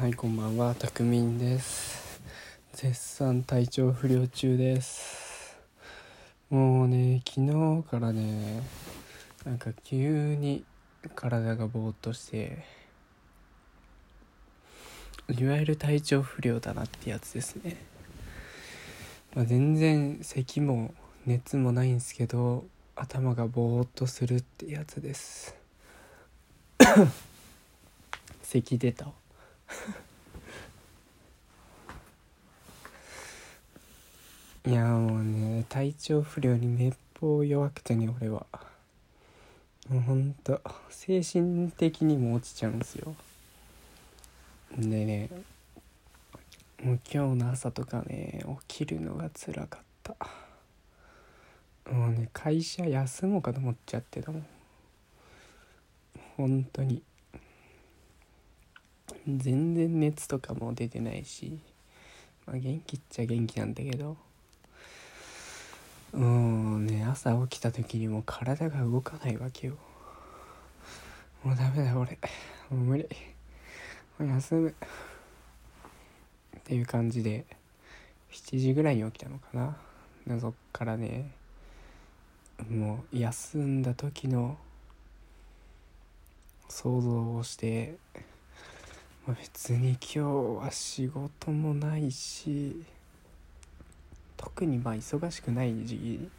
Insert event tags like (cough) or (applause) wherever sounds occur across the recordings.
はいこんばんは。たくみんです。絶賛体調不良中です。もうね昨日からねなんか急に体がぼーっとしていわゆる体調不良だなってやつですね、まあ、全然咳も熱もないんですけど頭がぼーっとするってやつです。咳出た。いやもうね体調不良にめっぽう弱くてね俺は。もうほんと精神的にも落ちちゃうんですよ。でねもう今日の朝とかね起きるのが辛かった。もうね会社休もうかと思っちゃってたもん。本当に。全然熱とかも出てないし、まあ、元気っちゃ元気なんだけど。うんね朝起きた時にもう体が動かないわけよ。もうダメだ俺。もう無理。もう休む。っていう感じで7時ぐらいに起きたのかな。でそっからねもう休んだ時の想像をして別に今日は仕事もないし特にまあ忙しくない時期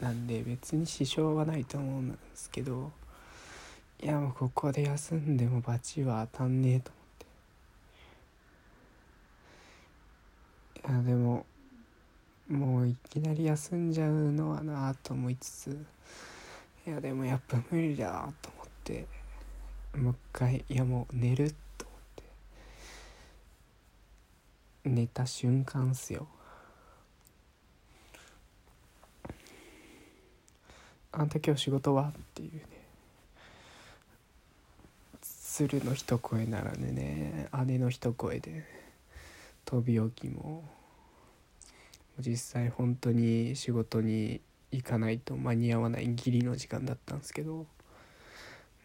なんで別に支障はないと思うんですけどいやもうここで休んでも罰は当たんねえと思って。いやでももういきなり休んじゃうのはなあと思いつついやでもやっぱ無理だと思ってもう一回いやもう寝るって寝た瞬間っすよ。あんた今日仕事は？っていうね。鶴の一声ならね姉の一声で飛び起きも実際本当に仕事に行かないと間に合わないギリの時間だったんですけど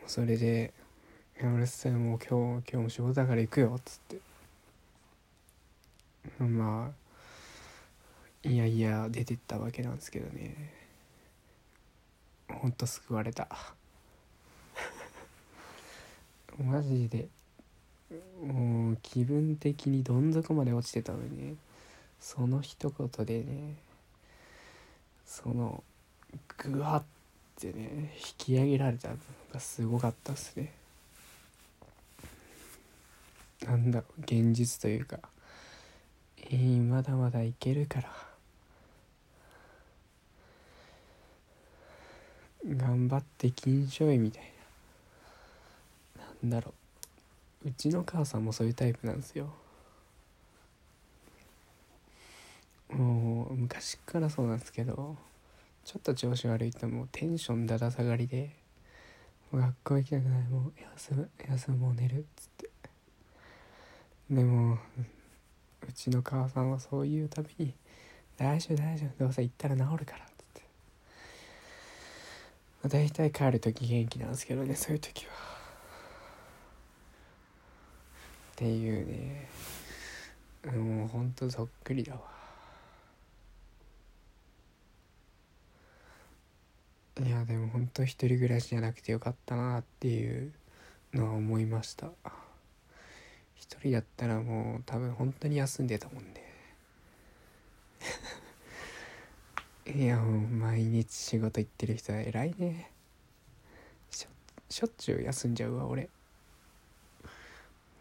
それで「いや俺さもう今日今日も仕事だから行くよ」っつって。まあいやいや出てったわけなんですけどね。ほんと救われた。(laughs) マジで。もう気分的にどん底まで落ちてたのにね。その一言でね。そのグワッてね引き上げられたのがすごかったっすね。なんだろう現実というか。えー、まだまだいけるから。頑張って金賞いみたいな。なんだろう。うちの母さんもそういうタイプなんですよ。もう昔からそうなんですけどちょっと調子悪いともうテンションだだ下がりでもう学校行きたくない。もう休む休むもう寝るっつって。でもうちの母さんはそういうたびに「大丈夫大丈夫どうせ行ったら治るから」っつって。まあ大体帰る時元気なんですけどねそういう時は。っていうね。もうほんとそっくりだわ。いやでも本当一人暮らしじゃなくてよかったなっていうのは思いました。一人だったらもう多分本当に休んでたもんね。(laughs) いやもう毎日仕事行ってる人は偉いね。しょしょっちゅう休んじゃうわ俺。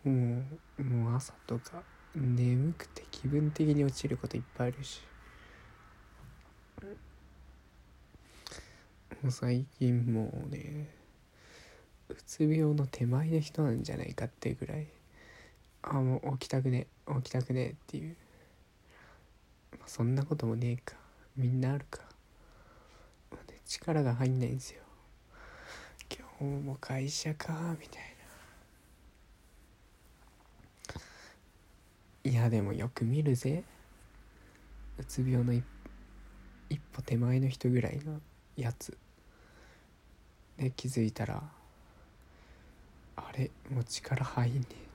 もうもう朝とか眠くて気分的に落ちることいっぱいあるし。もう最近もうねうつ病の手前の人なんじゃないかってぐらい。あもう起きたくね起きたくねっていう、まあ、そんなこともねえか。みんなあるか、まあね、力が入んないんですよ。今日も会社かみたいな。いやでもよく見るぜ。うつ病の一歩手前の人ぐらいのやつ。で気づいたらあれもう力入んねえ。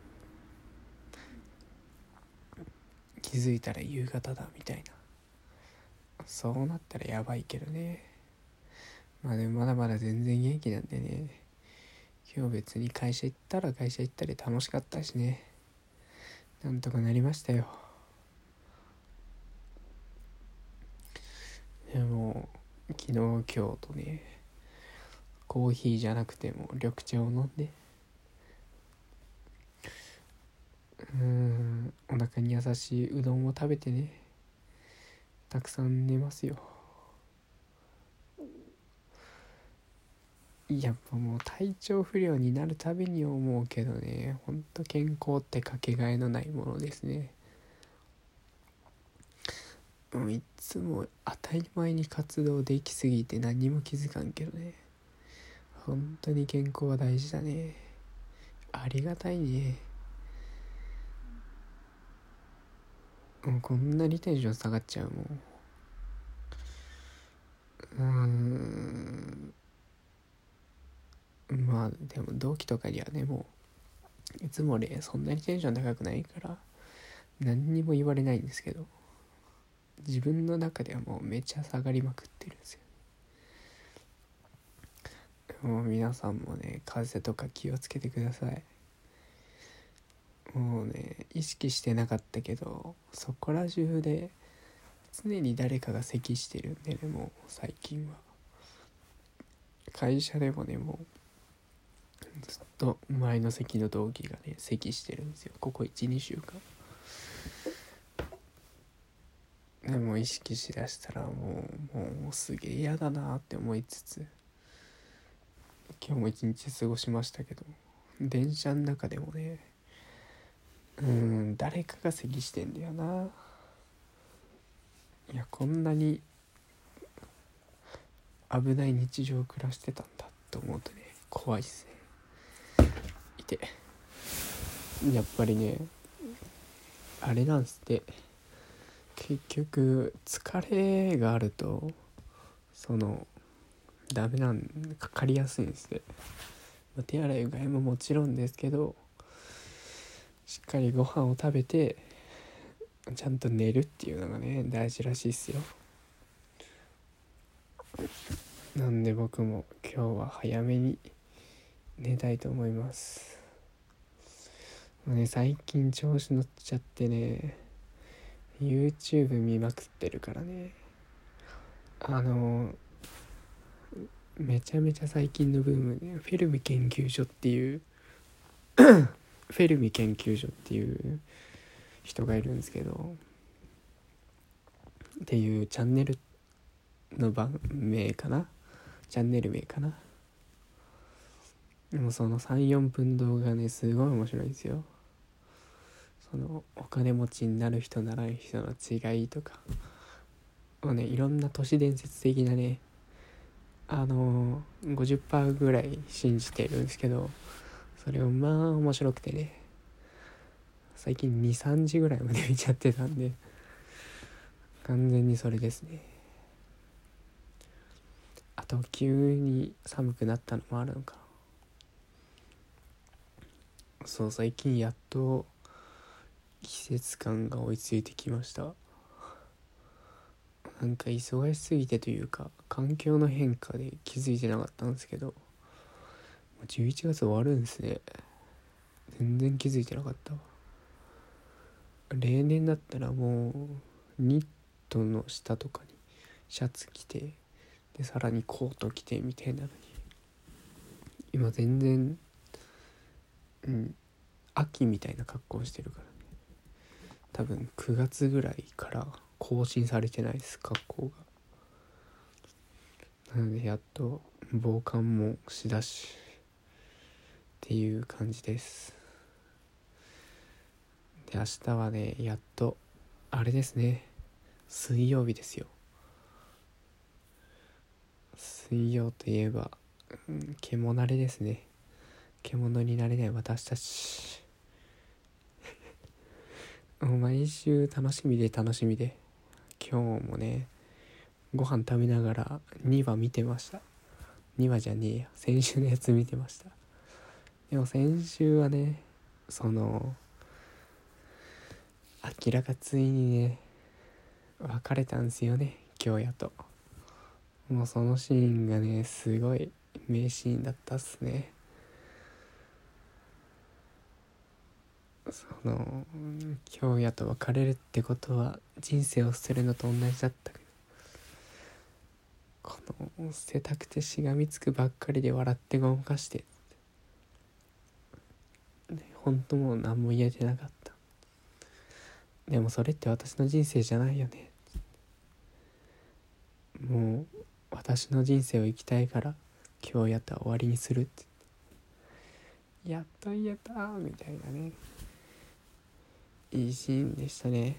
気づいたら夕方だみたいな。そうなったらやばいけどね。まあでもまだまだ全然元気なんでね。今日別に会社行ったら会社行ったり楽しかったしね。なんとかなりましたよ。でも昨日今日とねコーヒーじゃなくても緑茶を飲んでうん。お腹に優しいうどんを食べてね。たくさん寝ますよ。やっぱもう体調不良になるたびに思うけどね。ほんと健康ってかけがえのないものですね。もういつも当たり前に活動できすぎて何も気づかんけどね。本当に健康は大事だね。ありがたいね。もうこんなにテンション下がっちゃうもん。うん。まあでも同期とかにはねもういつもねそんなにテンション高くないから何にも言われないんですけど自分の中ではもうめちゃ下がりまくってるんですよ。もう皆さんもね風邪とか気をつけてください。もうね意識してなかったけどそこら中で常に誰かが咳してるんでねもう最近は。会社でもねもうずっと前の席の同期がね咳してるんですよ。ここ12週間。でも意識しだしたらもうもうすげえ嫌だなって思いつつ今日も一日過ごしましたけど電車の中でもねうん誰かが咳してんだよな。いやこんなに危ない日常を暮らしてたんだと思うとね怖いっすね。いて。やっぱりねあれなんすって。結局疲れがあるとそのダメなんかかりやすいんですね、まあ、手洗いうがいももちろんですけどしっかりご飯を食べてちゃんと寝るっていうのがね大事らしいっすよ。なんで僕も今日は早めに寝たいと思います。もうね最近調子乗っちゃってね YouTube 見まくってるからね。あのめちゃめちゃ最近のブームで、フェルミ研究所っていうフェルミ研究所っていう人がいるんですけどっていうチャンネルの番名かな？チャンネル名かな？でもその34分動画ねすごい面白いんですよ。そのお金持ちになる人ならない人の違いとかをねいろんな都市伝説的なねあの50%ぐらい信じてるんですけどそれをまあ面白くてね。最近23時ぐらいまで見ちゃってたんで。完全にそれですね。あと急に寒くなったのもあるのか。そう最近やっと季節感が追いついてきました。なんか忙しすぎてというか環境の変化で気づいてなかったんですけど。11月終わるんですね。全然気づいてなかったわ。例年だったらもうニットの下とかにシャツ着てでさらにコート着てみたいなのに。今全然うん秋みたいな格好してるからね。多分9月ぐらいから更新されてないです格好が。なのでやっと防寒もしだし。っていう感じです。で明日はねやっとあれですね。水曜日ですよ。水曜といえば、うん、獣慣れですね。獣になれない私たち。(laughs) 毎週楽しみで楽しみで。今日もねご飯食べながら2話見てました。2話じゃねえや。先週のやつ見てました。でも先週はねその明らかついにね別れたんですよね京也と。もうそのシーンがねすごい名シーンだったっすね。その京也と別れるってことは人生を捨てるのと同じだったけど。この捨てたくてしがみつくばっかりで笑ってごまかして。本当もう何も言えてなかった。でもそれって私の人生じゃないよね。もう私の人生を生きたいから今日やったら終わりにするって。やっと言えたみたいなね。いいシーンでしたね。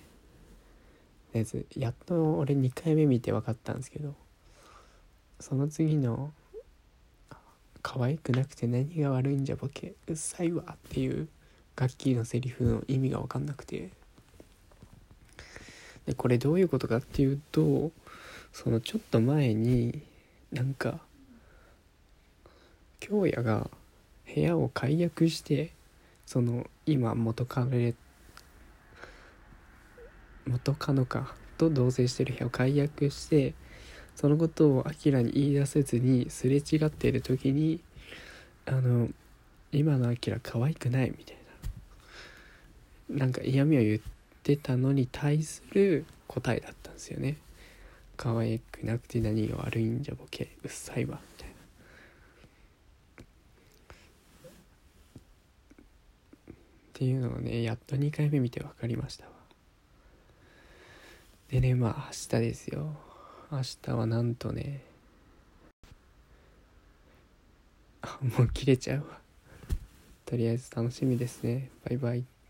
やっと俺2回目見て分かったんですけどその次の「可愛くなくて何が悪いんじゃボケ。うっさいわ」っていう楽器のセリフの意味が分かんなくて。でこれどういうことかっていうとそのちょっと前になんか京也が部屋を解約してその今元彼元カノかと同棲してる部屋を解約してそのことをアキラに言い出せずにすれ違っている時にあの今のアキラ可愛くないみたいな。なんか嫌味を言ってたのに対する答えだったんですよね。可愛くなくて何が悪いんじゃボケうっさいわみたいな。っていうのをねやっと2回目見て分かりましたわ。でねまあ明日ですよ。明日はなんとね。あ (laughs) もう切れちゃうわ。とりあえず楽しみですね。バイバイ。